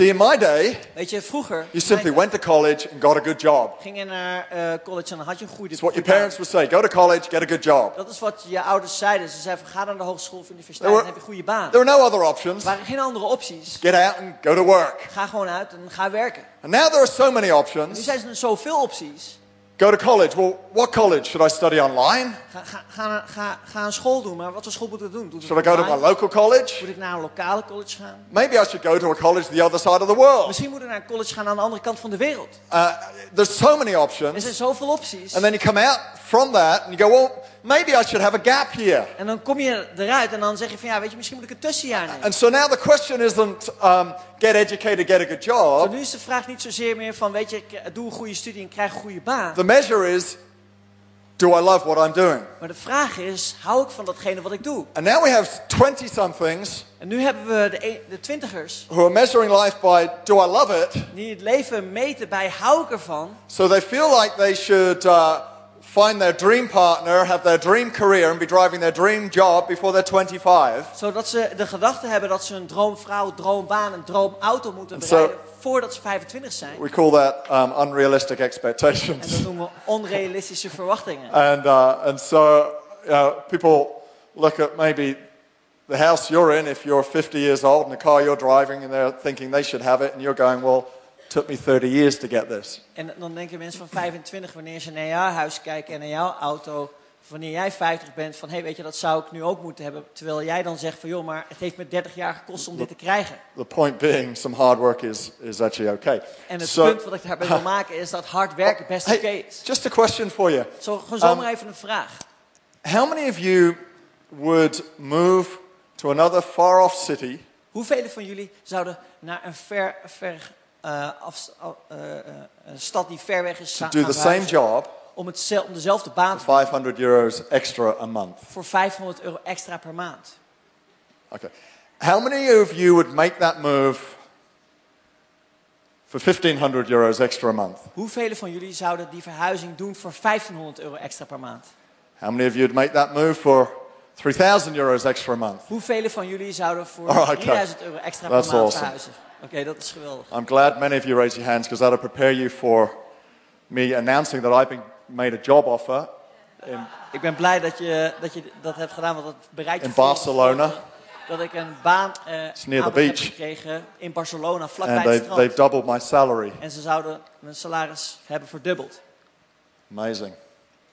See, in my day, Weet je, vroeger you simply went to college and got a good job. ging je naar eh, college en dan had je een goede It's what your goede parents would say go to college, get a good job. Dat is wat je ouders zeiden. Ze zeiden van, ga naar de hogeschool of universiteit There en were- heb je een goede baan. There were no other options. Er waren geen andere opties. Get out and go to work. Ga gewoon uit en ga werken. And now there are so many Nu options. zijn er zoveel opties. Go to college. Well, what college? Should I study online? Ga, ga, ga, ga, ga een school doen, maar wat voor school moet ik doen? Doe Should I go to my local college? Moet ik naar een lokale college gaan? Maybe I should go to a college the other side of the world. Misschien moet ik naar een college gaan aan de andere kant van de wereld. Uh, there's so many Er options. zijn zoveel opties. And then you come out from that and you go, well, maybe I should have a gap here. En dan kom je eruit en dan zeg je van ja, weet je, misschien moet ik een tussenjaar nemen. And so now the question isn't um, get educated, get a good job. nu is de vraag niet zozeer meer van, weet je, ik doe een goede studie en krijg een goede baan. The measure is, do I love what I'm doing? Maar de vraag is, hou ik van datgene wat ik doe? And now we have 20 somethings En nu hebben we de, e- de twintigers who are measuring life by, do I love it? die het leven meten bij hou ik ervan. So they feel like they should uh, find their dream partner, have their dream career, and be driving their dream job before they're 25. Zodat ze de gedachte hebben dat ze een droomvrouw, droombaan, een droomauto moeten En bereiden voordat ze 25 zijn. We call that um, unrealistic En expectations. dat noemen we onrealistische verwachtingen. And, uh, and so uh, people look at maybe the house you're in, if you're 50 years old, and the car you're driving, and they're thinking they should have it, and you're going, well, took me 30 years to get this. En dan denken mensen van 25, wanneer ze naar jouw huis kijken en naar jouw auto, wanneer jij 50 bent, van hé, hey, weet je, dat zou ik nu ook moeten hebben. Terwijl jij dan zegt van joh, maar het heeft me 30 jaar gekost om dit te krijgen. The point being, some hard work is, is actually okay. En het So- punt wat ik daarbij wil maken is dat hard werken best oké is. just a question for you. Zo, gewoon zomaar Um, even een vraag. How many of you would move to another far off city Hoeveel van jullie zouden naar een ver, ver afs- af- eh, een stad die ver weg is to do the same job om, hetzel- om dezelfde baan te 500 euros extra a month? voor 500 euro extra per maand? Okay. How many of you would make that move for 1500 euros extra a month? Hoeveel van jullie zouden die verhuizing doen voor 1500 euro extra per maand? How many of you would make that move for 3000 euros extra a month? Hoeveel van jullie zouden voor Alright, okay. 3000 euro extra per maand verhuizen? Oké, dat is geweldig. I'm glad many of you raise your hands because that'll prepare you for me announcing that I've been made a job offer in Ik ben blij dat je dat, je dat hebt gedaan, want dat bereidt je In Barcelona. Dat ik een baan eh near the aanbod heb beach. gekregen in Barcelona, vlakbij and het they've, strand. they've doubled my salary. En ze zouden mijn salaris hebben verdubbeld. Amazing.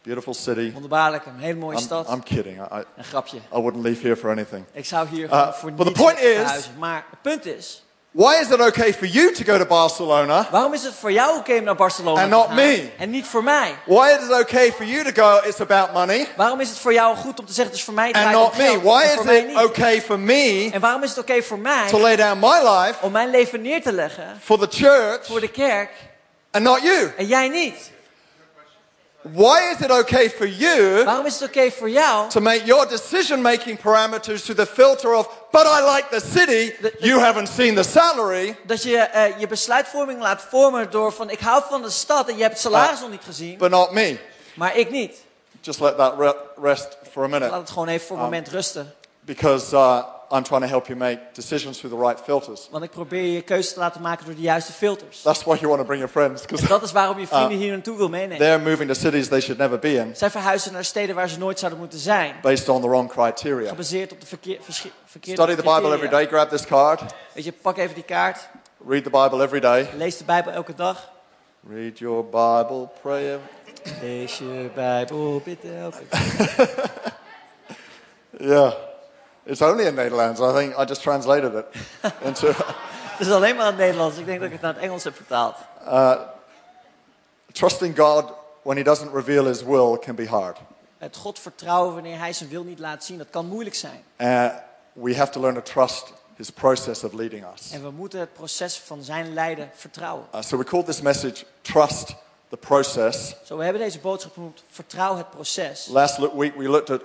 Beautiful city. Wonderbaarlijk, een hele mooie I'm, stad. I'm kidding. I, Een grapje. I wouldn't leave here for anything. Ik zou hier Uh, voor but the niets point is- verhuizen. Maar het punt is, Why is it okay for you to go to Barcelona? waarom is het voor jou oké om naar Barcelona And te not gaan me. en niet voor mij? Why is it okay for you to go, it's about money? Waarom is het voor jou goed om te zeggen, dus voor mij And draait het not om me? geld, Why is it niet? okay for me En waarom is het oké voor mij to lay down my life om mijn leven neer te leggen for the church voor de kerk and not you? en jij niet? Why is it okay for you Waarom is het oké voor jou to make your decision making parameters through the filter of, but I like the city, The- the- you haven't seen the salary? dat je eh, je besluitvorming laat vormen door van ik hou van de stad en je hebt het salaris Ah. nog niet gezien, but not me. maar ik niet. Just let that rest for a minute Laat het gewoon even voor een Um, moment rusten. because uh, I'm trying to help you make decisions through the right filters. Want ik probeer je keuze te laten maken door de juiste filters. That's why you want to bring your friends Dat is waarom je vrienden Ah. hier naartoe wil meenemen. they're moving to cities they should never be in Zij verhuizen naar steden waar ze nooit zouden moeten zijn. based on the wrong criteria. Gebaseerd op de verkeer, verkeerde Study the Bible criteria. every day, grab this card, Weet je, pak even die kaart. read the Bible every day. Lees de Bijbel elke dag. Read your Bible, pray. every- Lees je Bijbel, bid elke dag. Yeah. It's only in Netherlands. I think I just translated it into. Het is alleen maar in het Nederlands. Ik denk dat ik het naar het Engels heb vertaald. Trusting God when He doesn't reveal His will can be hard. Het God vertrouwen wanneer hij zijn wil niet laat zien, dat kan moeilijk zijn. Uh, we have to learn to trust his process of leading us. En we moeten het proces van zijn lijden vertrouwen. Uh, so we call this message Trust the Process. Zo, we hebben deze boodschap genoemd, vertrouw het proces. Last week we looked at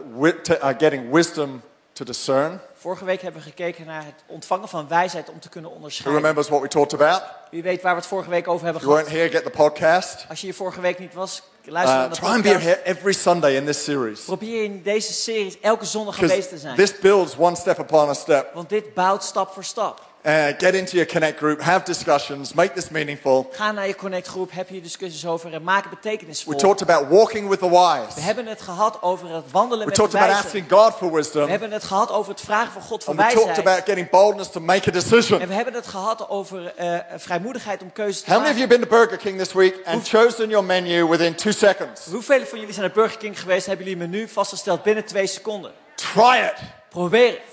uh, getting wisdom to discern. Vorige week hebben we gekeken naar het ontvangen van wijsheid om te kunnen Who onderscheiden. remembers what we talked about? Wie weet waar we het vorige week over hebben you gehad. weren't here, get the podcast. Als je hier vorige week niet was, luister Uh, naar de try and be podcast. here every Sunday in this series. Probeer in deze series elke zondag aanwezig te zijn. this builds one step upon a step. Want dit bouwt stap voor stap. Uh, get into your Connect group, have discussions, make this meaningful. Ga naar je Connect groep, heb je discussies over en maak het We betekenisvol. talked about walking with the We wise. hebben het gehad over het wandelen We met de talked about asking God for We wisdom. hebben het gehad over het vragen van God voor And we talked wijsheid. about getting boldness to make a En decision. we hebben het gehad over eh, vrijmoedigheid om keuzes te How many of maken. you been to Burger King this week and chosen your menu within two seconds? Hoeveel van jullie zijn naar Burger King geweest en hebben jullie menu vastgesteld binnen twee seconden? Try it. Probeer het.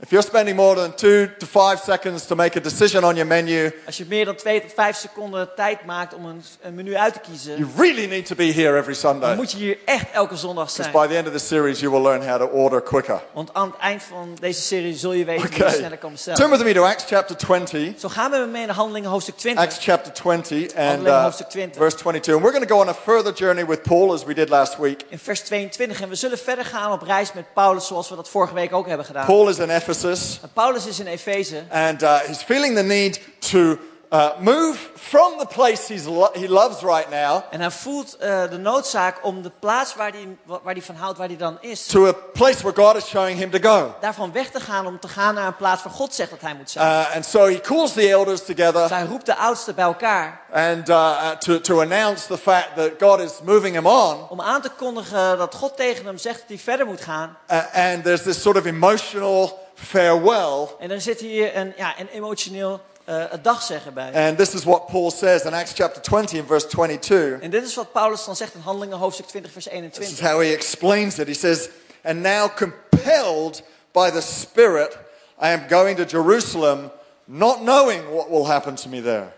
If you're spending more than two to five seconds to make a decision on your menu, Als je meer dan twee tot vijf seconden tijd maakt om een, een menu uit te kiezen, you really need to be here every dan Sunday. moet je hier echt elke zondag zijn. by the end of the series, you will learn how to order quicker. Want aan het eind van deze serie zul je weten hoe je Okay. sneller kan bestellen. Turn with me to Acts chapter 20. Zo gaan we mee naar Handelingen hoofdstuk 20. Acts chapter 20 and uh, hoofdstuk 20. verse 22. And we're going to go on a further journey with Paul as we did last week. In vers 22. En we zullen verder gaan op reis met Paulus zoals we dat vorige week ook hebben gedaan. Paul is in Ephesus En Paulus is in Efeze. and uh, he's feeling the need to uh, move from the place he's lo- he loves right now En hij voelt eh, de noodzaak om de plaats waar hij, waar hij van houdt, waar hij dan is, to a place where God is showing him to go. daarvan weg te gaan om te gaan naar een plaats waar God zegt dat hij moet zijn. Uh, and so he calls the elders Dus together hij roept de oudsten bij elkaar and uh, uh, to, to announce the fact that God is moving him on. om aan te kondigen dat God tegen hem zegt dat hij verder moet gaan. Uh, and there's this sort of emotional farewell. En dan zit hier een, ja, een emotioneel eh dagzeggen bij. And this is what Paul says in Acts chapter 20 and verse 22. En dit is wat Paulus dan zegt in Handelingen hoofdstuk 20 vers This is how he explains it. He says, And now compelled by the Spirit, I am going to Jerusalem, not knowing what will happen to me there.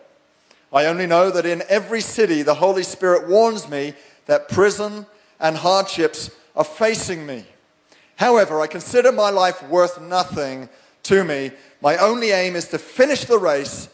I only know that in every city the Holy Spirit warns me that prison and hardships are facing me. However, I consider my life worth nothing to me. My only aim is to finish the race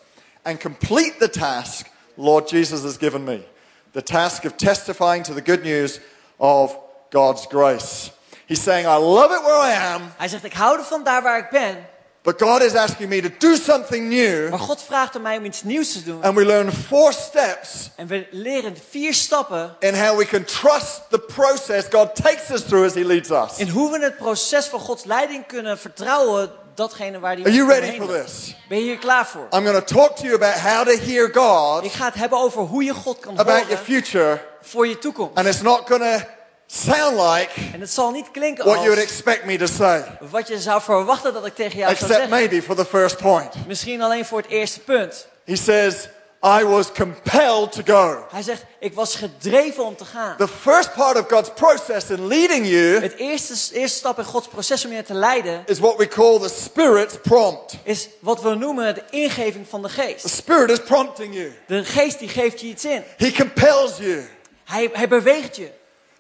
and complete the task Lord Jesus has given me the task of testifying to the good news of God's grace. He's saying, I love it where I am, Hij zegt, ik hou ervan daar waar ik ben. But God is asking me to do something new. Maar God vraagt aan mij om iets nieuws te doen. And we learn four steps En we leren vier stappen in how we can trust the process God takes us through as He leads us. in hoe we het proces van Gods leiding kunnen vertrouwen. Datgene waar die Are you ready for this? Ben je hier klaar voor? I'm going to talk to you about how to hear God Ik ga het hebben over hoe je God kan about your horen future, voor je toekomst. and it's not going to sound like En het zal niet klinken what you would expect me to say, wat je zou verwachten dat ik tegen jou zou except zeggen. maybe for the first point. Misschien alleen voor het eerste punt. He says, I was compelled to go. Hij zegt, ik was gedreven om te gaan. The first part of God's process in leading you Het eerste, eerste stap in Gods proces om je te leiden is what we call the Spirit's prompt. is wat we noemen de ingeving van de The geest. Spirit is prompting you. De geest die geeft je iets in. He compels you. Hij, hij beweegt je.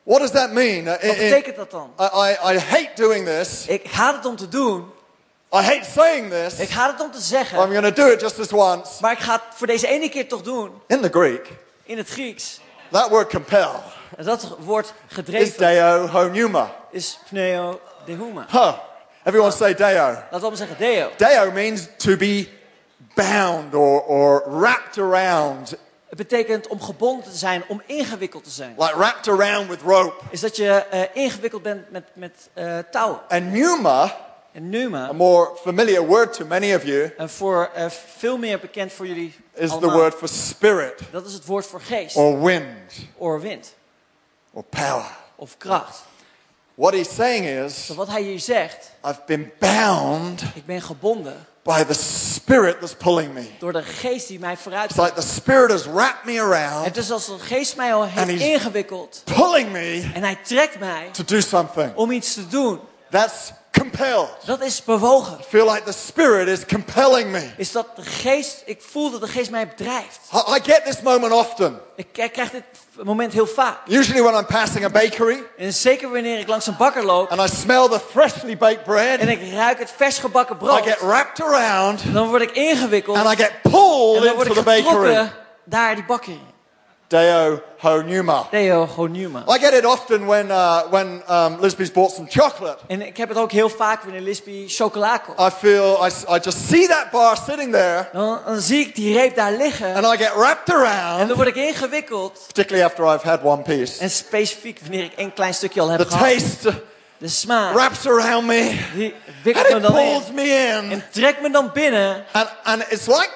What does that mean? Uh, Wat betekent dat dan? I, I, I hate doing this. Ik haat het om te doen. I hate saying this. Ik haat het om te I'm zeggen. going to do it just this once. Maar ik ga het voor deze ene keer toch doen. In the Greek, In het Grieks. that word compel En dat woord is gedreven deo honuma. is pneo deuma. Huh. Everyone say deo. Laten we zeggen deo. Deo means to be bound or, or wrapped around, Het betekent om gebonden te zijn, om ingewikkeld te zijn. like wrapped around with rope. Is dat je eh, ingewikkeld bent met, met eh, touwen. And pneuma, En a pneuma, more familiar word to many of you, en voor eh, veel meer bekend voor jullie is the allemaal, word for spirit dat is het woord voor geest, or wind of wind, or power. of kracht. What he's saying is, Dus wat hij hier zegt, I've been bound ik ben gebonden by the spirit that's pulling me. door de geest die mij vooruit It's like the spirit has wrapped me around, Het is als de geest mij al heeft ingewikkeld pulling me en hij trekt mij to do something. om iets te doen. That's compelled. Dat is bewogen. I feel like the Spirit is compelling me. Is dat de geest, ik voel dat de geest mij bedrijft. I, I get this moment often. Ik, ik krijg dit moment heel vaak. Usually when I'm passing a bakery En zeker wanneer ik langs een bakker loop and I smell the freshly baked bread, en ik ruik het vers gebakken I brood, get wrapped around dan word ik ingewikkeld and I get en pulled dan word into ik the bakery. daar die bakker in. Deo ho pneuma. Theo Gonuma. I get it often when, uh, when um, Lisby's bought some chocolate. En ik heb het ook heel vaak wanneer Lisby chocola koopt. I feel, I, I just see that bar sitting there Dan, dan zie ik die reep daar liggen and I get wrapped around. en dan word ik ingewikkeld. particularly after I've had one piece. En specifiek wanneer ik een klein stukje al heb The gehad. taste De smaak, wraps around me die wikkelt me dan pulls in. me in. En trekt me dan binnen. And, and it's like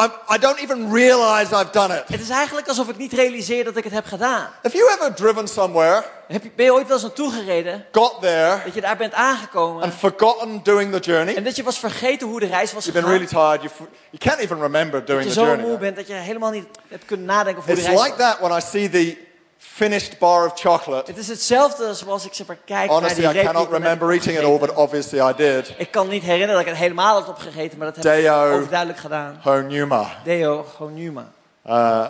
I, I don't even realize I've done it. Het is eigenlijk alsof ik niet realiseer dat ik het heb gedaan. Have you ever driven somewhere, Heb je, ben je ooit wel eens naartoe gereden? got there, Dat je daar bent aangekomen. and forgotten doing the journey? En dat je was vergeten hoe de reis was You've been gegaan. really tired. You, you can't even remember dat doing je the zo journey. moe bent dat je helemaal niet hebt kunnen nadenken over hoe It's de reis like was. that when I see the finished bar of chocolate. Het is hetzelfde zoals ik zeg maar kijk Honestly, naar I die die cannot remember eating it all, but obviously I did. Ik kan niet herinneren dat ik het helemaal had opgegeten, maar dat heb ik overduidelijk gedaan. Ho Numa. Deo Gonuma. Uh,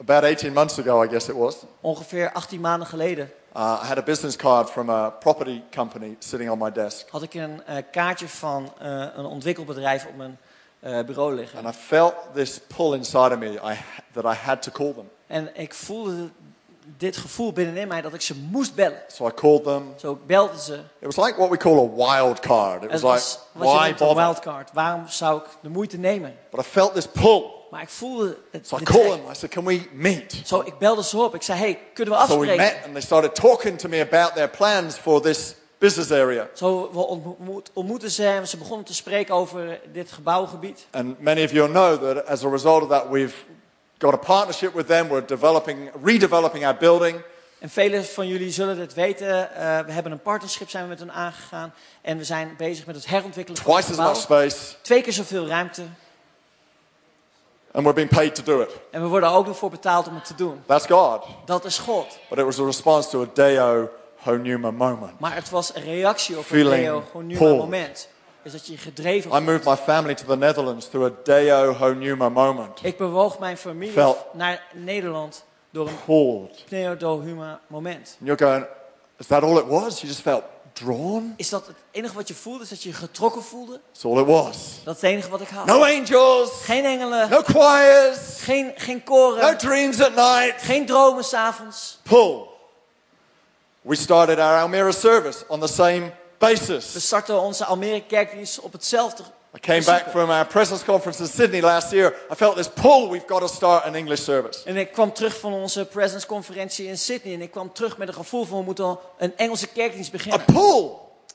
about 18 months ago, I guess it was. Ongeveer 18 maanden geleden Uh, I had a business card from a property company sitting on my desk. had ik een eh, kaartje van eh, een ontwikkelbedrijf op mijn eh, bureau liggen. And I felt this pull inside of me I, that I had to call them. En ik voelde dit gevoel binnenin mij dat ik ze moest bellen. So I called them. Zo ik belde ze. It was like what we call a wild card. It was like, was je why noemt een bother? wildcard. Waarom zou ik de moeite nemen? But I felt this pull. Maar ik voelde het. So I called them. I said, can we meet? Zo, ik belde ze op. Ik zei, hey, kunnen we So we afspreken? met and they started talking to me about their plans for this business area. Zo, we ontmo- ontmoetten ze en ze begonnen te spreken over dit gebouwgebied. And many of you know that as a result of that, we've got a partnership with them. We're developing, redeveloping our building. En velen van jullie zullen het weten. eh, we hebben een partnership zijn we met hen aangegaan. En we zijn bezig met het herontwikkelen van het Twice as gebouw. much space. Twee keer zoveel ruimte. And we're being paid to do it. En we worden ook nog voor betaald om het te doen. That's God. Dat is God. But it was a response to a Deo Honuma moment. Maar het was een reactie op een Feeling Deo gewoon nu pulled. moment. Is dat je gedreven I moved my family to the Netherlands through a Deo Honuma moment. Ik bewoog mijn familie Felt- naar Nederland door een Pulled. pneudohuma moment. And you're going, is that all it was? You just felt drawn? Is dat het enige wat je voelde? Is dat je je getrokken voelde? That's all it was. Dat is het enige wat ik had. No angels, Geen engelen, no choirs, geen, geen no koren, dreams at night. geen dromen s'avonds. Pull. We started our Almira service on the same We basis. starten onze Almere kerkdienst op hetzelfde. I came back from our presence conference in Sydney last year. I felt this pull, we've got to start an English service. En ik kwam terug van onze presence conferentie in Sydney. En ik kwam terug met een gevoel van we moeten een Engelse kerkdienst A beginnen. pull.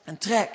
Een trek.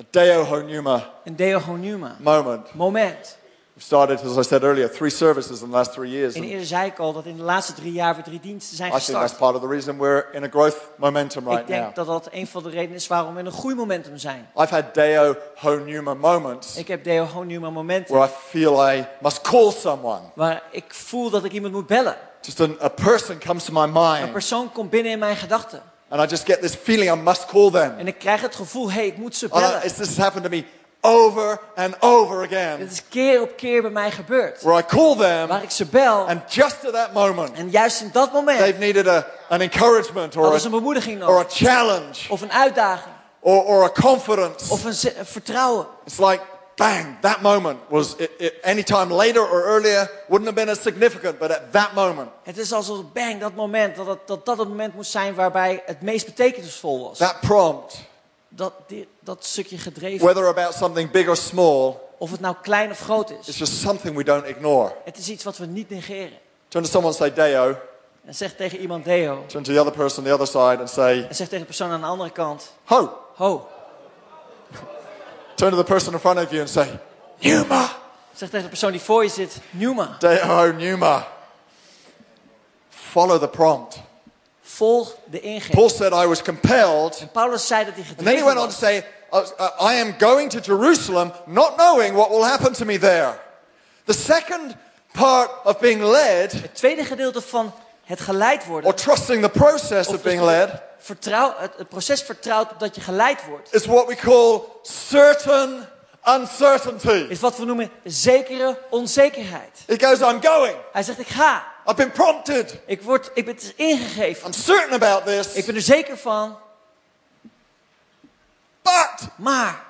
A Deo Honuma Een Deogonuma. moment. Moment. We've started, as I said earlier, three services in the last three years. En I eerder zei ik al dat in de laatste drie jaar we drie diensten zijn think that's gestart. part of the reason we're in a growth momentum Ik right now. denk dat dat een van de redenen is waarom we in een groeimomentum zijn. I've had Deo Honuma moments Ik heb Deogonuma momenten where I feel I must call someone. waar ik voel dat ik iemand moet bellen. Just an, a person comes to my Een mind, persoon komt binnen in mijn gedachten. and I just get this feeling I must call them. En ik krijg het gevoel, hé, hey, ik moet ze And I- bellen. it's, this has happened to me over and over again, Dit is keer op keer bij mij gebeurd. where I call them, Waar ik ze bel. and just at that moment, En juist in dat moment they've needed a, an encouragement or a, een bemoediging or a challenge Of een uitdaging. or, or a confidence. Of een een vertrouwen. It's like, bang, that moment was, it, it, any time later or earlier wouldn't have been as significant, but at that moment, Het is alsof bang, dat moment, dat, dat dat het moment moest zijn waarbij het meest betekenisvol was. that prompt, Dat, dat stukje gedreven. whether about something big or small, Of het nou klein of groot is is. just something we don't ignore. Het is iets wat we niet negeren. Turn to someone and say, Deo. En zeg tegen iemand Deo. Turn to the other person on the other side and say, En zeg tegen de persoon aan de andere kant. Ho. Ho. Turn to the person in front of you and say, Numa. Zeg tegen de persoon die voor je zit. Numa. Deo Numa. Follow the prompt. Volg de ingeving. Paul said, I was compelled. En Paulus zei dat hij And then he went on to was. say, "I- am going to Jerusalem, not knowing what will happen to me there. The second part of being led Het tweede gedeelte van het geleid or worden, trusting the process Of of being dus- led, vertrouw, het, het proces vertrouwt dat je geleid wordt, is what we call certain uncertainty. is wat we noemen zekere onzekerheid. He goes, I'm going. Hij zegt, ik ga. I've been prompted. Ik, word, ik ben het is ingegeven. I'm certain about this. Ik ben er zeker van. But Maar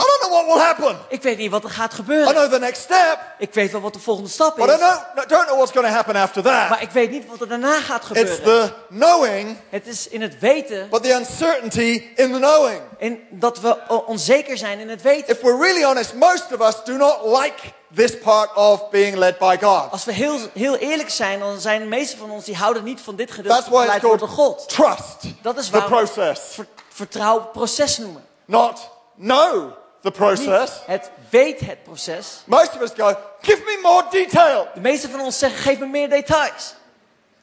I don't know what will happen. ik weet niet wat er gaat I gebeuren. know the next step, Ik weet wel wat de volgende stap but I is. don't, I don't know what's going to happen after that. Maar ik weet niet wat er daarna gaat It's gebeuren. the knowing, Het is in het weten. but the uncertainty in the knowing. En dat we onzeker zijn in het weten. If we're really honest, most of us do not like this part of being led by God. Als we heel, heel eerlijk zijn, dan zijn de meeste van ons die houden niet van dit gedeelte it's geleid wordt door God. trust Dat is the waarom process, ver- vertrouw proces noemen. not know the Niet process. het weet het proces. Most of us go, give me more detail. De meeste van ons zeggen, geef me meer details.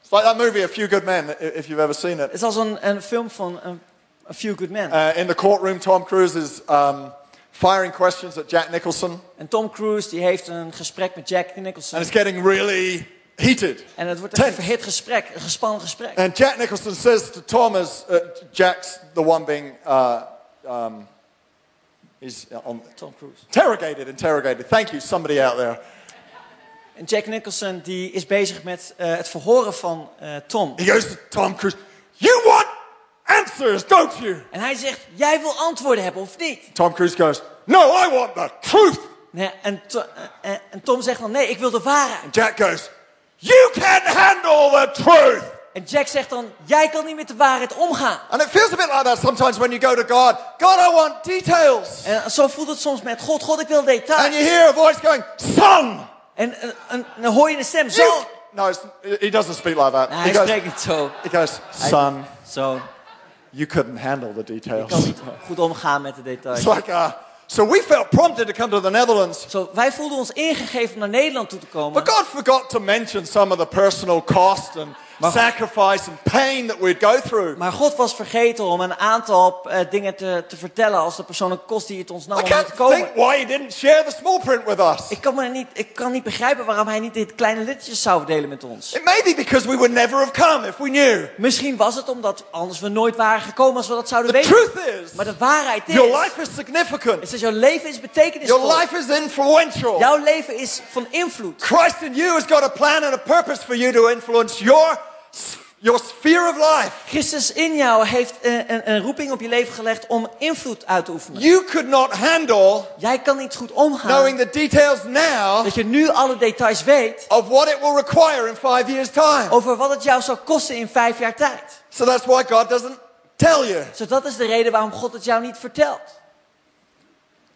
It's like that movie, A Few Good Men, if you've ever seen it. Het is als een, een film van een, A Few Good Men. Uh, in the courtroom, Tom Cruise is um, firing questions at Jack Nicholson, En Tom Cruise die heeft een gesprek met Jack Nicholson. and it's getting really heated. En het wordt een verhit gesprek, een gespannen gesprek. And Jack Nicholson says to Tom, as uh, Jack's the one being uh, um, he's on, Tom Cruise. interrogated, interrogated. Thank you, somebody out there. En Jack Nicholson die is bezig met eh, het verhoren van eh, Tom. He goes to Tom Cruise, You want answers, don't you? En hij zegt, jij wil antwoorden hebben of niet? Tom Cruise goes, No, I want the truth. Nee, en, To- eh, eh, en Tom zegt dan, nee, ik wil de waarheid. Jack goes, You can't handle the truth. En Jack zegt dan, jij kan niet met de waarheid omgaan. And it feels a bit like that sometimes when you go to God. God, I want details. En zo voelt het soms met God. God, ik wil And details. you hear a voice going, Son. En, en- dan hoor je een stem, zo. No, he doesn't speak like that. Nee, he, hij goes, spreekt niet zo. he goes, Son, Zo. You couldn't handle the details. kan niet goed omgaan met de details. It's like, uh, so we felt prompted to come to the Netherlands. Zo, wij voelden ons ingegeven om naar Nederland toe te komen. But God forgot to mention some of the personal cost and sacrifice and pain that we'd go through. Maar God was vergeten om een aantal eh, dingen te, te vertellen als de persoonlijke kost die het ons nam I om hier can't te komen. think why he didn't share the small print with us. Ik kan, me niet, ik kan niet begrijpen waarom hij niet dit kleine liedjes zou delen met ons. It may be because we would never have come if we knew. Misschien was het omdat anders we nooit waren gekomen als we dat zouden The weten. truth is, Maar de waarheid is, your life is significant. is dat jouw leven is betekenisvol. Your life is influential. Jouw leven is van invloed. Christ in you has got a plan and a purpose for you to influence your, your sphere of life. Christus in jou heeft een, een, een roeping op je leven gelegd om invloed uit te oefenen. You could not handle Jij kan niet goed omgaan knowing the details now dat je nu alle details weet of what it will require in five years' time. over wat het jou zou kosten in vijf jaar tijd. So that's why God doesn't tell you. Dat is de reden waarom God het jou niet vertelt.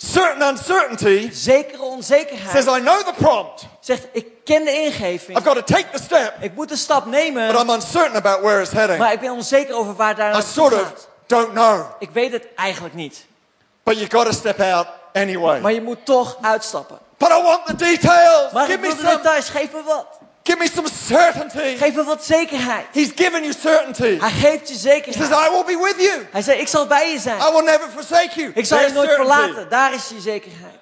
Certain uncertainty Zekere onzekerheid says, I know the prompt. zegt, ik ken de ingeving. I've got to take the step, Ik moet een stap but nemen, I'm uncertain about where it's heading. maar ik ben onzeker over waar daar naartoe sort gaat. of don't know. Ik weet het eigenlijk niet. But you've got to step out anyway. Maar je moet toch uitstappen. But I want the details. Maar Give ik me wil de some, details, geef me wat. Give me some certainty. Geef me wat zekerheid. He's given you certainty. Hij geeft je He says, zekerheid. I will be with you. Hij zei, ik zal bij je zijn. I will never forsake you. Ik zal je nooit certainty. verlaten. Daar is je zekerheid.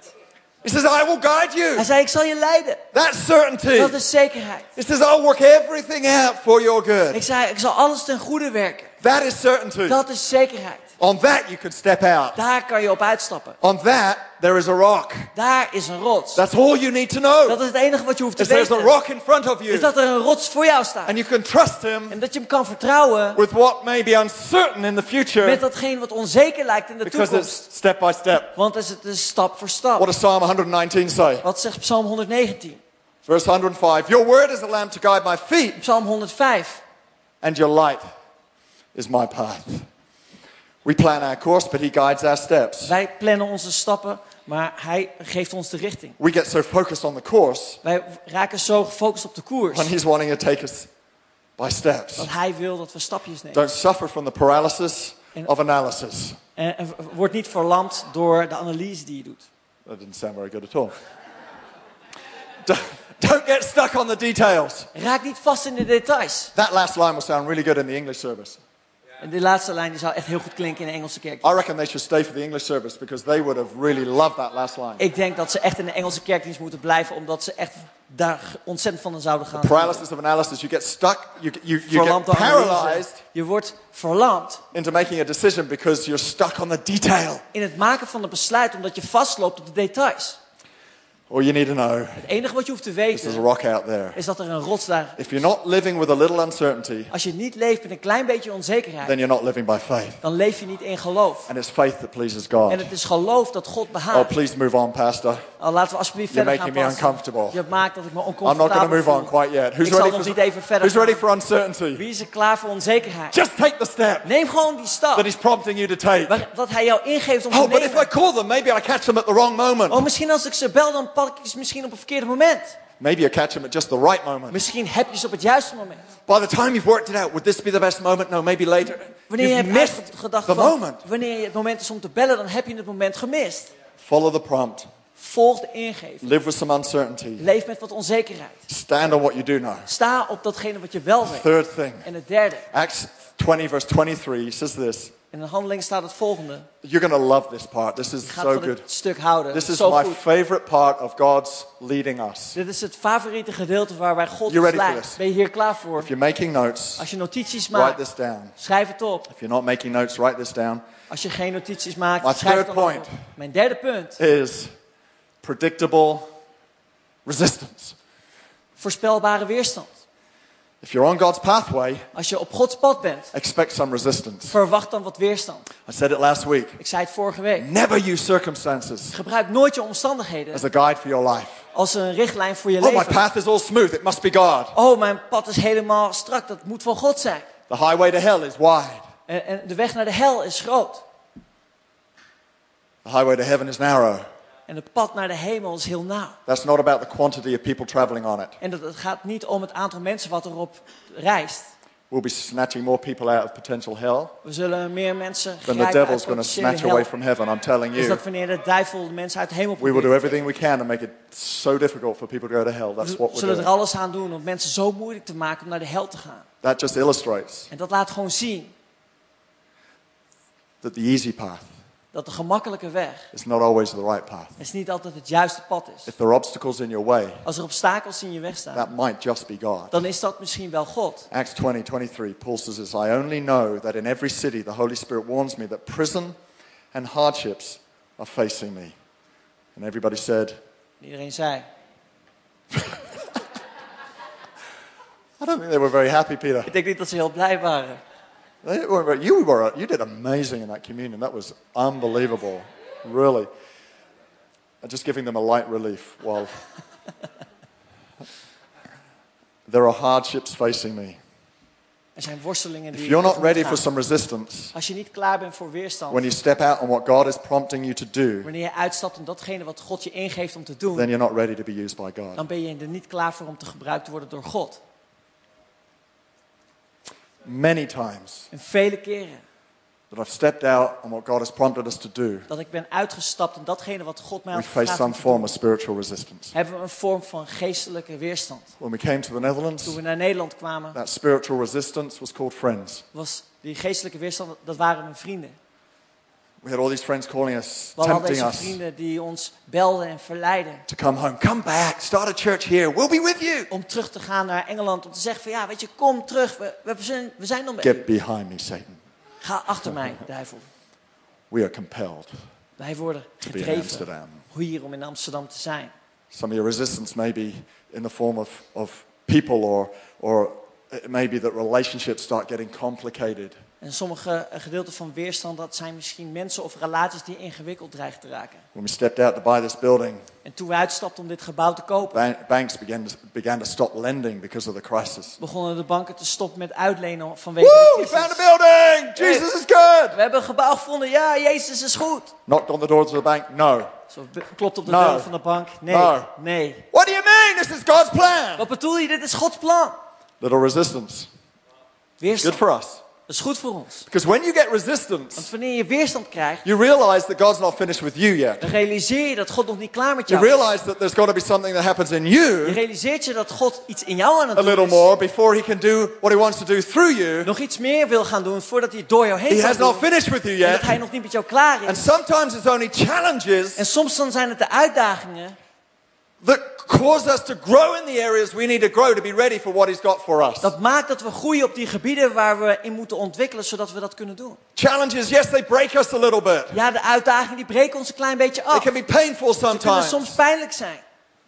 He says, I will guide Hij you. zei, ik zal je leiden. That's certainty. Dat is zekerheid. He says, I'll work everything out for your good. Ik zei, ik zal alles ten goede werken. That is certainty. Dat is zekerheid. On that, you can step out. Daar kan je op uitstappen. On that, there is a rock. Daar is een rots. That's all you need to know. Dat is het enige wat je hoeft te Is there's a weten. rock in front of Is you. dat er een rots voor jou staat. And you can trust him En dat je hem kan vertrouwen with what may be uncertain in the future met datgene wat onzeker lijkt in de because toekomst. it's step by step. Want is het is stap voor What stap. does Psalm 119 say? Wat zegt Psalm 119? Verse 105 Your word is a lamp to guide my feet, Psalm 105. and your light is my path. We plan our course, but he guides our steps. Wij plannen onze stappen, maar hij geeft ons de richting. We get so focused on the course Wij raken zo gefocust op de koers. when he's wanting to take us by steps. Dat hij wil dat we stapjes nemen. Don't suffer from the paralysis of analysis. En, en word niet verlamd door de analyse die je doet. That didn't sound very good at all. Don't- Don't get stuck on the details. Raak niet vast in de details. That last line will sound really good in the English service. Die laatste lijn die zou echt heel goed klinken in de Engelse kerk. I reckon they should stay for the English service because they would have really loved that last line. Ik denk dat ze echt in de Engelse kerkdienst moeten blijven, omdat ze echt daar ontzettend van zouden gaan. Paralysis of analysis. You get stuck, you, you, you Verlamd get paralyzed Je wordt verlamd into making a decision because you're stuck on the detail. in het maken van een besluit, omdat je vastloopt op de details. All you need to know Het enige wat je hoeft te is there's a weten, rock out there. is dat er een rots daar If you're not living with a little uncertainty, Als je niet leeft met een klein beetje onzekerheid, then you're not living by faith. dan leef je niet in geloof. And it's faith that pleases En God. het is geloof dat God Oh, behaagt. please move on, Pastor. Oh, laten we alsjeblieft You're verder gaan making me uncomfortable. Je maakt dat ik me I'm not oncomfortabel going to move on voel. quite yet. Who's Ik zal ready nog for, niet even verder who's ready for uncertainty? Wie is er klaar voor onzekerheid? Just take the step Neem gewoon die that stap. He's prompting you to take. waar- Dat hij jou ingeeft om te Oh, but if I nemen. call them, maybe I catch them at the wrong moment. Oh, misschien als ik ze bel, dan pak ik ze misschien op een verkeerde moment. Maybe you catch them at just the right moment. Misschien heb je ze op het juiste moment. By the time you've worked it out, would this be the best moment? No, maybe later. Wanneer je You've hebt missed gedacht the van, moment. wanneer het moment is om te bellen, dan heb je het moment gemist. Follow the prompt. Volg de ingeving. Live with some uncertainty. Leef met wat onzekerheid. Stand on what you do know. Sta op datgene wat je wel weet. Third thing. En het derde, Acts 20, verse 23 says this. In de handeling staat het volgende. You're going to love this part. This is so good. dit stuk houden. This is Zo my goed. favorite part of God's leading us. Dit is het favoriete gedeelte waarbij God You ons leidt. Ben je hier klaar voor? If you're making notes, Als je notities write maakt, this down. schrijf het op. If you're not making notes, write this down. Als je geen notities maakt, My schrijf het op. Mijn derde punt. Is predictable resistance. Voorspelbare weerstand. If you're on God's pathway, Als je op Gods pad bent, expect some resistance. verwacht dan wat weerstand. I said it last week. Ik zei het vorige week. Never use circumstances Gebruik nooit je omstandigheden as a guide for your life. als een richtlijn voor je Oh, my leven. path is all smooth. It must be God. Oh, mijn pad is helemaal strak. Dat moet van God zijn. The highway to hell is wide. En, en de weg naar de hel is groot. The highway to heaven is narrow. En het pad naar de hemel is heel nauw. That's not about the quantity of people traveling on it. En dat, het gaat niet om het aantal mensen wat erop reist. We'll be snatching more people out of potential hell We zullen meer mensen the grijpen uit devil's going to snatch away from heaven. I'm telling Is you. dat wanneer de duivel de mensen uit de hemel We will do probeert. everything we can to make it so difficult for people to go to hell. That's what We we're zullen er doing. alles aan doen om mensen zo moeilijk te maken om naar de hel te gaan. That just illustrates En dat laat gewoon zien that the easy path dat de gemakkelijke weg is not always the right path. is niet altijd het juiste pad is. If there are obstacles in your way, Als er obstakels in je weg staan, that might just be God. dan is dat misschien wel God. Acts 20, 23, Paul says this, I only know that in every city the Holy Spirit warns me that prison and hardships are facing me. And everybody said, En Iedereen zei, I don't think they were very happy, Peter. ik denk niet dat ze heel blij waren. You, were, you did amazing in that communion. That was unbelievable, really. Just giving them a light relief while there are hardships facing me. Er zijn worstelingen die If you're not ready for some resistance, Als je niet klaar bent voor weerstand, when you step out on what God is prompting you to do, wanneer je uitstapt in datgene wat God je ingeeft om te doen, then you're not ready to be used by God. dan ben je er niet klaar voor om te gebruikt te worden door God. Many times En vele keren that I've stepped out on what God has prompted us to do, dat ik ben uitgestapt in datgene wat God mij we had face gevraagd om some te form of spiritual resistance. hebben we een vorm van geestelijke weerstand. When we came to the Netherlands, Toen we naar Nederland kwamen, that spiritual resistance was called friends. was die geestelijke weerstand, dat waren mijn vrienden. We had all these friends calling us, We hadden al tempting deze us vrienden die ons belden en verleiden to come home. Come back, start a church here. We'll be with you. om terug te gaan naar Engeland. Om te zeggen van ja, weet je, kom terug. We, we, zijn, we zijn dan bij Get behind me, Satan. Ga achter mij, duivel. We are compelled Wij worden to be in gedreven Amsterdam. hier om in Amsterdam te zijn. Some of your resistance may be in the form of, of people, or, or it may be that relationships start getting complicated. En sommige eh, gedeelten van weerstand, dat zijn misschien mensen of relaties die ingewikkeld dreigen te raken. When we stepped out to buy this building, En toen we uitstapten om dit gebouw te kopen, ban- banks began to, began to stop lending because of the crisis. begonnen de banken te stoppen met uitlenen vanwege Woo! de We found a crisis. building! Jesus is good! We hebben een gebouw gevonden, ja, Jezus is goed. Knocked on the doors of the bank. No. Zo klopt op de No. deur van de bank. Nee, No. nee. What do you mean? This is God's plan. Wat bedoel je? Dit is Gods plan. Little resistance. Good for us. Dat is goed voor ons. Because when you get resistance, Want wanneer je weerstand krijgt, you realize that God's not finished with you yet. dan realiseer je dat God nog niet klaar met You jou is. realize that there's got to be something that happens in Je you realiseert je dat God iets in jou aan het a doen little is. more before he can do what he wants to do through you. Nog iets meer wil gaan doen voordat hij door jou heen He has not finished with you En dat hij yet. nog niet met jou klaar And is. sometimes it's only challenges En soms dan zijn het de uitdagingen that us to grow in the areas we need to grow to be ready for what he's got for us. Dat maakt dat we groeien op die gebieden waar we in moeten ontwikkelen, zodat we dat kunnen doen. Challenges, yes, they break us a little bit. Ja, de uitdagingen die breken ons een klein beetje af. can be painful Ze kunnen sometimes. soms pijnlijk zijn.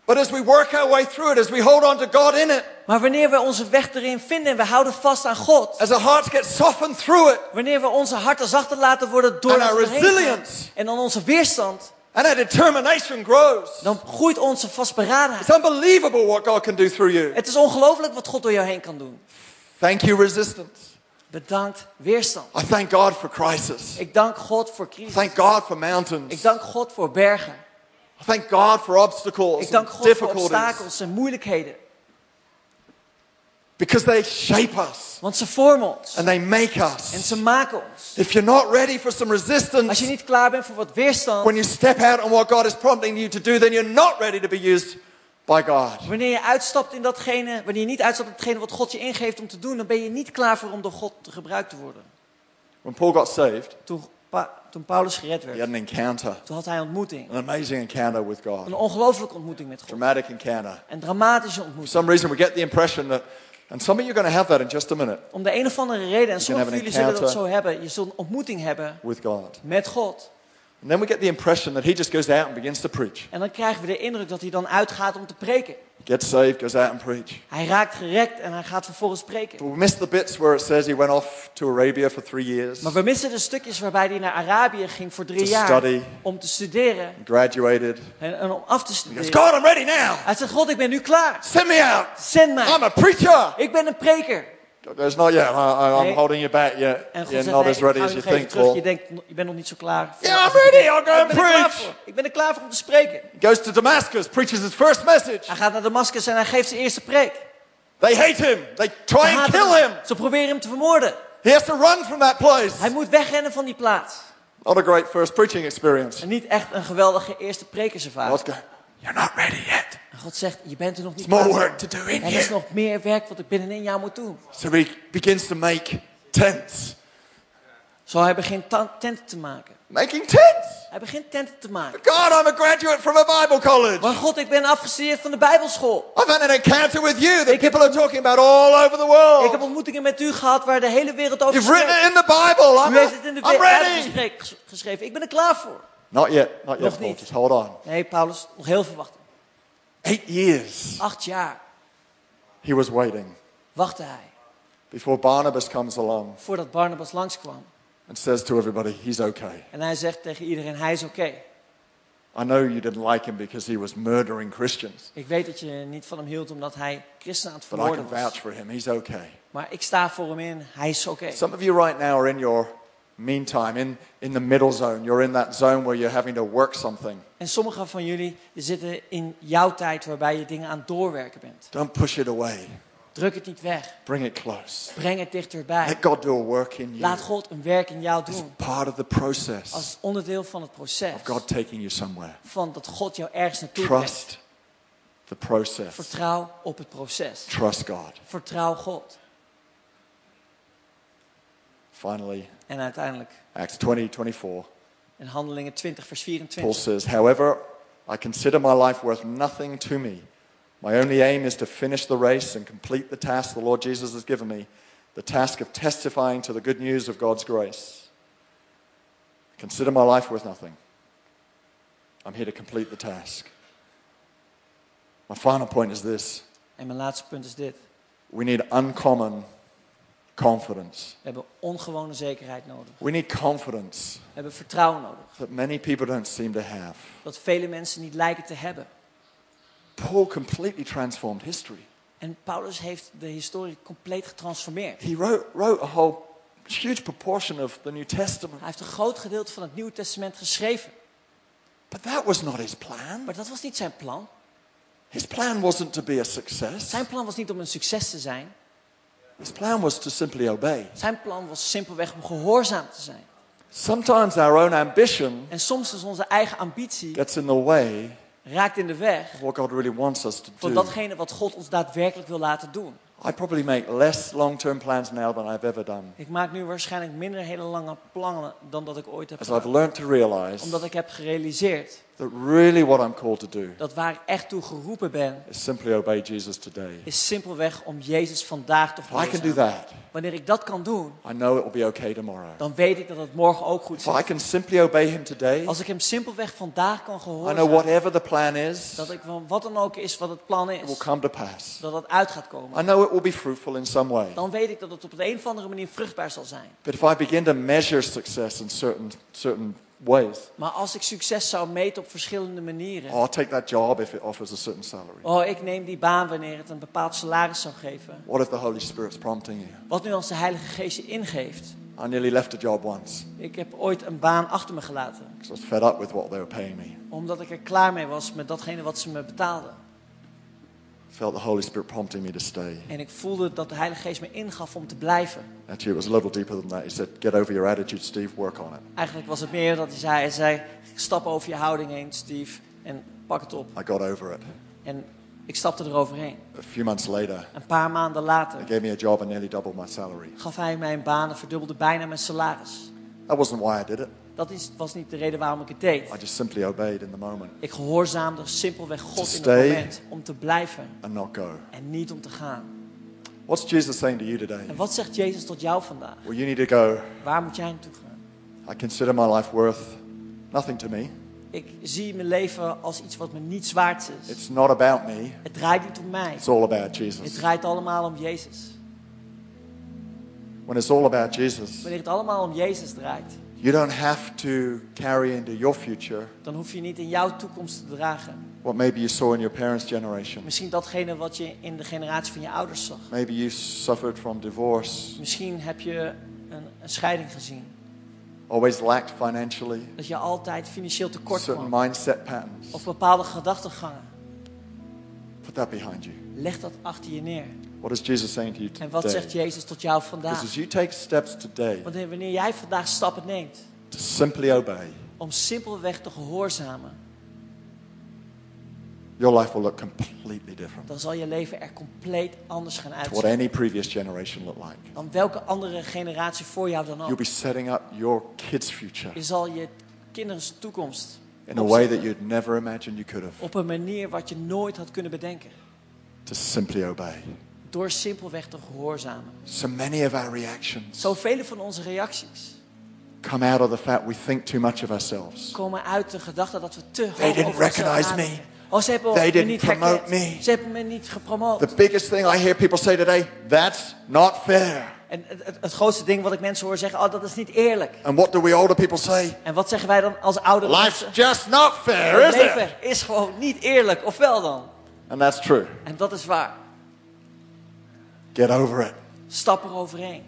But as we work our way through it, as we hold on to God in it, Maar wanneer we onze weg erin vinden en we houden vast aan God. as our hearts get softened through it, Wanneer we onze harten zachter laten worden door And our resilience. En dan onze weerstand. And our determination grows, Dan groeit onze vastberadenheid. it's unbelievable what God can do through you. Het is ongelooflijk wat God door jou heen kan doen. Thank you, resistance. Bedankt weerstand. I thank God for crisis. Ik dank God voor I crisis. thank God for mountains. Ik dank God voor bergen. I thank God for obstacles Ik dank God voor obstakels en moeilijkheden. Because they shape us Want ze vormen ons. and they make En us. ze maken ons. If you're not ready for some Als resistance je niet klaar bent voor wat weerstand. when you step out on what God is prompting you to do, then you're not ready to be used by God. Wanneer je uitstapt in datgene, wanneer je niet uitstapt in datgene wat God je ingeeft om te doen, dan ben je niet klaar voor om door God gebruikt te worden. When Paul got saved, Toen, Pa- toen Paulus gered he werd, had an encounter, toen had hij een ontmoeting. an amazing encounter with Een God, ongelooflijke ontmoeting met God. dramatic encounter. Een dramatische For ontmoeting. some reason, we get the impression that, and some of you are going to have that in just a minute Om de een of andere reden, en sommige have van an jullie zullen dat zo hebben, je zult een ontmoeting hebben with God. met God. And then we get the impression that he just goes out and begins to preach. En dan krijgen we de indruk dat hij dan uitgaat om te preken. Gets saved, goes out and preach. Hij raakt gerekt en hij gaat vervolgens spreken. But we miss the bits where it says he went off to Arabia for three years, Maar we missen de stukjes waarbij hij naar Arabië ging voor drie To jaar study. om te studeren graduated. en, en om af te He goes, studeren. God, I'm ready now. Hij zegt, God, ik ben nu klaar. Send me out. Zend mij. I'm a preacher. Ik ben een preker. Goes, not yet. I, I'm Nee. holding you back. You're, En God you're zegt, not nee, as ready as you think, terug. Paul. Je denkt, je bent nog niet zo klaar. voor- Yeah, I'm ready. I'll go er klaar preach. voor. Ik ben er klaar voor om te spreken. He goes to Damascus, preaches his first message. Hij gaat naar Damascus en hij geeft zijn eerste preek. They hate him. They try Ze and kill him. Ze proberen hem te vermoorden. He has to run from that place. Hij moet wegrennen van die plaats. Not a great first preaching experience. En niet echt een geweldige eerste prekerservaring. You're not ready yet. En God zegt, je bent er nog niet There's more klaar work to do in Er is you. nog meer werk wat ik binnenin jou moet doen. So he begins to make tents. Zo hij begint tenten te maken. Making tents. Hij begint tenten te maken. God, I'm a graduate from a Bible college. Maar God, ik ben afgestudeerd van de Bijbelschool. I've had an encounter with you that Ik heb- people are talking about all over the Ik world. heb ontmoetingen met u gehad waar de hele wereld over You've written spreekt. it in the Bible. I'm, U heeft het in de Bijbel ready. geschreven. Ik ben er klaar voor. Not yet. Not Nog yet, Paul. Just hold on. Nee, Paulus, nog heel veel wachten. Eight years Acht jaar he was waiting wachtte hij before Barnabas comes along voordat Barnabas langskwam. and says to everybody, he's okay. En hij zegt tegen iedereen, hij is oké. I know you didn't like him because he was murdering Christians, Ik weet dat je niet van hem hield omdat hij christenen aan het but I can vermoorden vouch was. for him. He's okay. Maar ik sta voor hem in, hij is oké. Some of you right now are in your meantime, in, in the middle zone. You're in that zone where you're having to work something. En sommigen van jullie zitten in jouw tijd waarbij je dingen aan het doorwerken bent. Don't push it away. Druk het niet weg. Bring it close. Breng het dichterbij. Let God do a work in you. Laat God een werk in jou It's doen. part of the process Als onderdeel van het proces. of God taking you somewhere. Van dat God jou ergens naartoe brengt. Trust the process. Vertrouw op het proces. Trust God. Vertrouw God. Finally, En uiteindelijk Acts 20, 24. in Handelingen 20 vers Paul says, However, I consider my life worth nothing to me. My only aim is to finish the race and complete the task the Lord Jesus has given me the task of testifying to the good news of God's grace. Consider my life worth nothing. I'm here to complete the task. My final point is this En mijn laatste punt is dit. we need uncommon confidence. We hebben ongewone zekerheid nodig. We need confidence We hebben vertrouwen nodig. that many people don't seem to have. Dat vele mensen niet lijken te hebben. Paul completely transformed history. En Paulus heeft de historie compleet getransformeerd. He wrote, wrote a whole huge proportion of the New Testament. Hij heeft een groot gedeelte van het Nieuwe Testament geschreven. But that was not his plan. Maar dat was niet zijn plan. His plan wasn't to be a success. Zijn plan was niet om een succes te zijn. His plan was to simply obey. Zijn plan was simpelweg om gehoorzaam te zijn. Sometimes our own ambition En soms is onze eigen ambitie gets in the way raakt in de weg what God really wants us to van datgene wat God ons daadwerkelijk wil laten doen. I probably make less long-term plans now than I've ever done. Ik maak nu waarschijnlijk minder hele lange plannen dan dat ik ooit heb As I've gedaan. learned to realize Omdat ik heb gerealiseerd that really what I'm called to do dat waar ik echt toe geroepen ben, is simply obey Jesus today. is simpelweg om Jezus vandaag te If I can do that, Wanneer ik dat kan doen, I know it will be okay tomorrow. dan weet ik dat het morgen ook goed If I zit. can simply obey him today, Als ik hem simpelweg vandaag kan I know gehoorzamen, whatever the plan is, dat ik van wat dan ook is wat het plan it will is, come to pass. dat het uit gaat komen. I know it will be fruitful in some way. Dan weet ik dat het op de een of andere manier vruchtbaar zal zijn. But if I begin to measure success in certain, certain ways, Maar als ik succes zou meten op verschillende manieren. oh, I'll take that job if it offers a certain salary. Oh, ik neem die baan wanneer het een bepaald salaris zou geven. What if the Holy Spirit's prompting you? Wat nu als de Heilige Geest je ingeeft? I nearly left a job once Ik heb ooit een baan achter me gelaten. I was fed up with what they were paying me. Omdat ik er klaar mee was met datgene wat ze me betaalden. Felt the Holy Spirit prompting me to stay. En ik voelde dat de Heilige Geest me ingaf om te blijven. Actually, it was a little deeper than that. He said, Get over your attitude, Steve, work on it. Eigenlijk was het meer dat hij zei, hij zei, stap over je houding heen, Steve, en pak het op. I got over it. En ik stapte eroverheen. A few months later, Een paar maanden later gave me a job and nearly doubled my salary. gaf hij mij een baan en verdubbelde bijna mijn salaris. That wasn't why I did it. Dat is, was niet de reden waarom ik het deed. I just simply obeyed in the moment Ik gehoorzaamde simpelweg God in het moment om te blijven and not go. en niet om te gaan. What's Jesus saying to you today? En wat zegt Jezus tot jou vandaag? Well, you need to go. Waar moet jij naartoe gaan? I consider my life worth nothing to me. Ik zie mijn leven als iets wat me niets waard is. It's not about me. Het draait niet om mij. It's all about Het Jesus. draait allemaal om Jezus. When it's all about Jesus, Wanneer het allemaal om Jezus draait, you don't have to carry into your future dan hoef je niet in jouw toekomst te dragen. what maybe you saw in your parents' generation. Misschien datgene wat je in de generatie van je ouders zag. Maybe you suffered from divorce, Misschien heb je een, een scheiding gezien. always lacked financially, Dat je altijd financieel tekort certain kwam. mindset patterns. Of bepaalde gedachtegangen. Put that behind you. Leg dat achter je neer. What is Jesus saying to you En wat zegt today? Jezus tot jou Because vandaag? as you take steps today Want wanneer jij vandaag stappen neemt to simply obey, om simpelweg te gehoorzamen, your life will look completely different dan zal je leven er compleet anders gaan to what uitzien. any previous generation looked like. Dan welke andere generatie voor jou dan You'll ook. be setting up your kids' future Je zal je kinderen toekomst in a way that you'd never imagined you could have op een manier wat je nooit had kunnen bedenken. to simply obey. Door simpelweg te gehoorzamen. So many of our reactions Zoveel van onze reacties come out of the fact we think too much of ourselves. komen uit de gedachte dat we te They hoog didn't over onszelf recognize me. Oh, ze hebben They me didn't niet promote me. Ze hebben me niet gepromoot. The biggest thing I hear people say today, that's not fair. En het, het, grootste ding wat ik mensen hoor zeggen, oh dat is niet eerlijk. And what do we older people say? En wat zeggen wij dan als oudere Life's mensen? just not fair, is it? leven is gewoon niet eerlijk, of wel dan? And that's true. En dat is waar. Get over it. Stap er overheen.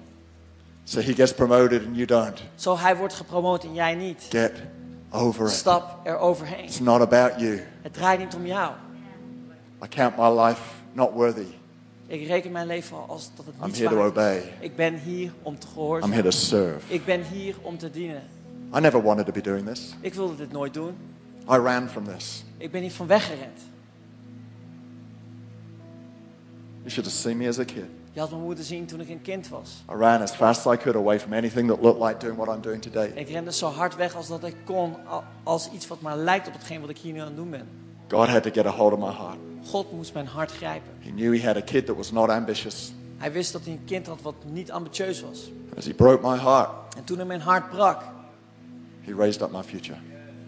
So he gets promoted and you don't. Zo hij wordt gepromoot en jij niet. Get over it. Stap er overheen. It's not about you. Het draait niet om jou. I count my life not worthy. Ik reken mijn leven als dat het I'm niet here to waard obey. Ik ben hier om te I'm gehoorzamen. here to serve. Ik ben hier om te dienen. I never wanted to be doing this. Ik wilde dit nooit doen. I ran from this. Ik ben niet van weggerend. You should have seen me as a kid. Je had me moeten zien toen ik een kind was. I ran as fast as I could away from anything that looked like doing what I'm doing today. Ik rende zo hard weg als dat ik kon, als iets wat maar lijkt op hetgeen wat ik hier nu aan het doen ben. God had to get a hold of my heart. God moest mijn hart grijpen. He knew he had a kid that was not ambitious. Hij wist dat hij een kind had wat niet ambitieus was. As he broke my heart, En toen hij mijn hart brak, he raised up my future.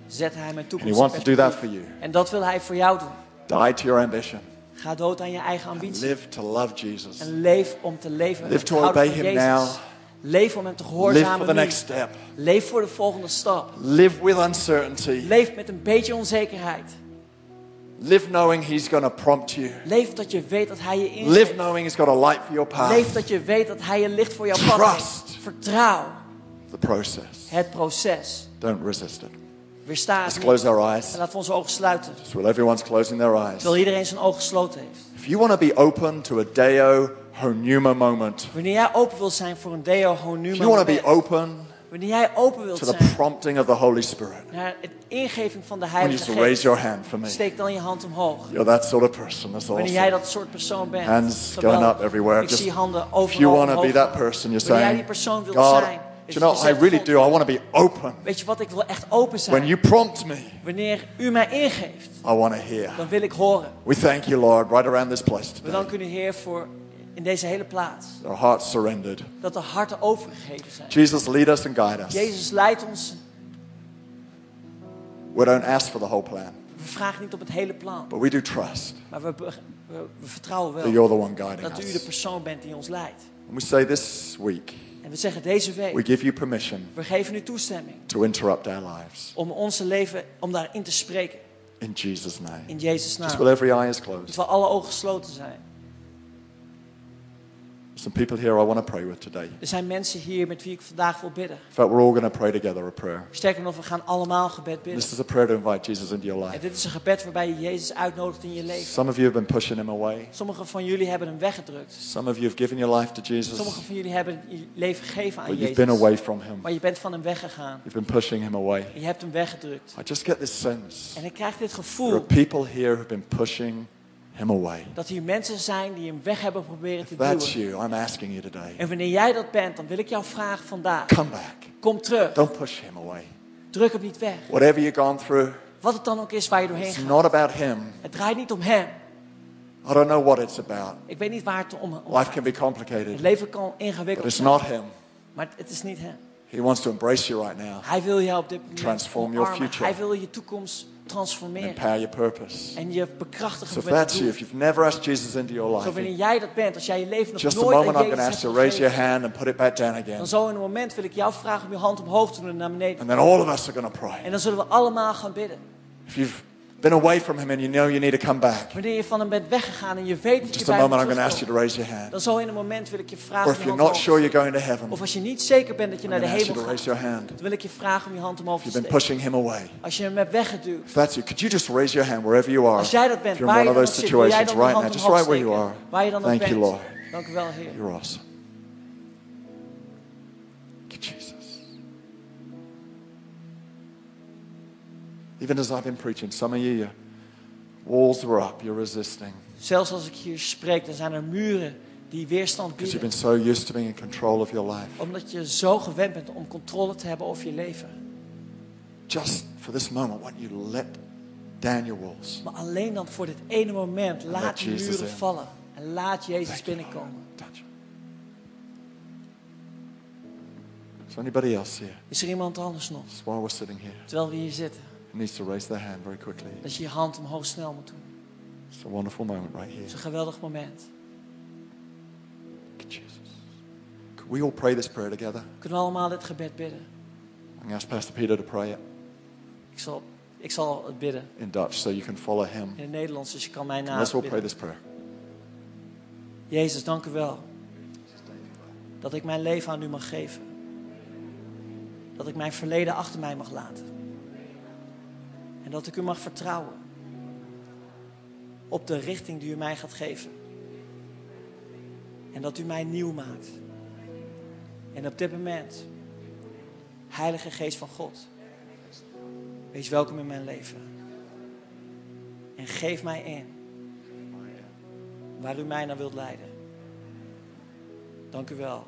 zette hij mijn And he toekomst wants to do that for you. En dat wil hij voor jou doen. Die to your ambition. Ga dood aan je eigen ambitie. live to love Jesus. En leef om te leven. Live to obey him now. Leef om hem te Live for gehoorzamen the next step. Leef voor de volgende stap. Live with uncertainty. Leef met een beetje onzekerheid. Live knowing he's going to prompt you. Leef dat je weet dat hij je Live inzet. knowing he's got a light for your path. Leef dat je weet dat hij je licht voor jouw pad Trust. Vertrouw The process. het proces. Don't resist it. Weersta Let's close our En eyes. laten we onze ogen sluiten. While everyone's closing their eyes. Terwijl iedereen zijn ogen gesloten heeft. If you want to be open to a Deo Honuma moment. Wanneer jij open wilt zijn voor een Deo If Honuma you want to be open Wanneer jij open wilt to the zijn prompting of the Holy Spirit, naar het ingeving van de Heilige to raise Geest. your hand for me. Steek dan je hand omhoog. You're that sort of person. That's Wanneer jij awesome. dat soort persoon bent. Hands going up everywhere. Ik Just- zie handen If you overal want to be that person, you're Wanneer jij saying, die persoon wilt God, zijn. You know, I really do. I want to be open. Weet je wat, ik wil echt open zijn. When you prompt me, Wanneer u mij ingeeft, I want to hear. dan wil ik horen. We thank you, Lord, right around this place We today. danken u Heer voor in deze hele plaats. Our hearts surrendered. Dat de harten overgegeven zijn. Jesus, lead us and guide us. Jezus leidt ons. We don't ask for the whole plan, We vragen niet op het hele plan. but we do trust Maar we, we, we vertrouwen that wel you're the one guiding dat u de us. persoon bent die ons leidt. And we say this week, En we zeggen deze we week, give you permission we geven u toestemming to interrupt our lives. om onze leven, om daarin te spreken. In Jesus' name. In Jezus' Just naam. while every eye is closed. Terwijl alle ogen gesloten zijn. Some people here I want to pray with today. Er zijn mensen hier met wie ik vandaag wil bidden. In fact, we're all going to pray together a prayer. Sterker nog, we gaan allemaal gebed bidden. This is a prayer to invite Jesus into your En life. dit is een gebed waarbij je Jezus uitnodigt in je leven. Some of you have been pushing him away. Sommigen van jullie hebben hem weggedrukt. Some of you have given your life to Jesus, Sommigen van jullie hebben je leven gegeven aan but you've been Jezus. away from him. Maar je bent van hem weggegaan. You've been pushing him away. En je hebt hem weggedrukt. I just get this sense En ik krijg dit there are gevoel people here who've been pushing him away. dat hier mensen zijn die hem weg hebben proberen te that's duwen. you, I'm asking you today. En wanneer jij dat bent, dan wil ik jou vragen vandaag. Come back. Kom terug. Don't push him away. Druk hem niet weg. Whatever you've gone through, Wat het dan ook is waar je doorheen it's gaat. not about him. Het draait niet om hem. I don't know what it's about. Ik weet niet waar het om, om Life can be Het complicated, leven kan but ingewikkeld it's not him. Maar het is niet hem. He wants to embrace you right now, Hij wil jou op dit moment Transform your future. Hij wil je toekomst transformeren. empower your purpose. En je bekrachtigen So met that's you, if you've never asked Jesus into your Zo wanneer life, jij dat bent, als jij je leven nog just nooit aan Jezus hebt to raise your gegeven, hand and put it back down again. dan zo in een moment wil ik jou vragen om je hand omhoog te doen en naar beneden. And then all of us are going to pray. En dan zullen we allemaal gaan bidden. If you've been away from him and you know you need to come back, Wanneer je van hem bent weggegaan en je weet dat je just a bij hem moment I'm going to ask you to raise your hand. dan zo in een moment wil ik je Or vragen if om je you're not sure you're going to heaven, Of als je niet zeker bent dat je I'm naar de going to ask you hemel to gaat, raise your hand. dan wil ik je vragen om je hand omhoog te If you've been steken. pushing him away, Als je hem hebt weggeduwd. if that's you, could you just raise your hand wherever you are? Als jij dat If bent, waar je one of dan zit, wil jij situations dan now, hand just omhoog right where you are. steken. Waar je dan ook Thank you, bent. Lord. Dank u wel, Heer. You're awesome. Even as I've been preaching, some of you, your walls are up, you're resisting. Zelfs als ik hier spreek, dan zijn er muren die weerstand Because you've bieden. been so used to being in control of your life. Omdat je zo gewend bent om controle te hebben over je leven. Just for this moment, don't you let down your walls? Maar alleen dan voor dit ene moment, laat let die Jesus muren in. vallen. En laat Jezus Thank you, binnenkomen. Touch. Is anybody else here? Is er iemand anders nog? While we're sitting here, Terwijl we hier zitten. Needs to raise their hand very quickly? Dat je je hand omhoog snel moet doen. It's a wonderful moment right here. Het is een geweldig moment. Jesus. Could we all pray this prayer together? Kunnen we allemaal dit gebed bidden? I'm going to ask Pastor Peter to pray it Ik zal, ik zal het bidden in Dutch so you can follow him. in het Nederlands, dus je kan mij Let's all pray this prayer. Jezus, dank u wel. Dat ik mijn leven aan u mag geven. Dat ik mijn verleden achter mij mag laten. En dat ik u mag vertrouwen. Op de richting die u mij gaat geven. En dat u mij nieuw maakt. En op dit moment, Heilige Geest van God, wees welkom in mijn leven. En geef mij in waar u mij naar wilt leiden. Dank u wel.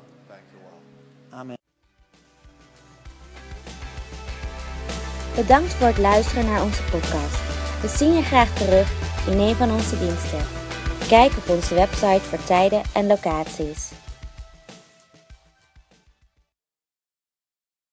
Bedankt voor het luisteren naar onze podcast. We zien je graag terug in een van onze diensten. Kijk op onze website voor tijden en locaties.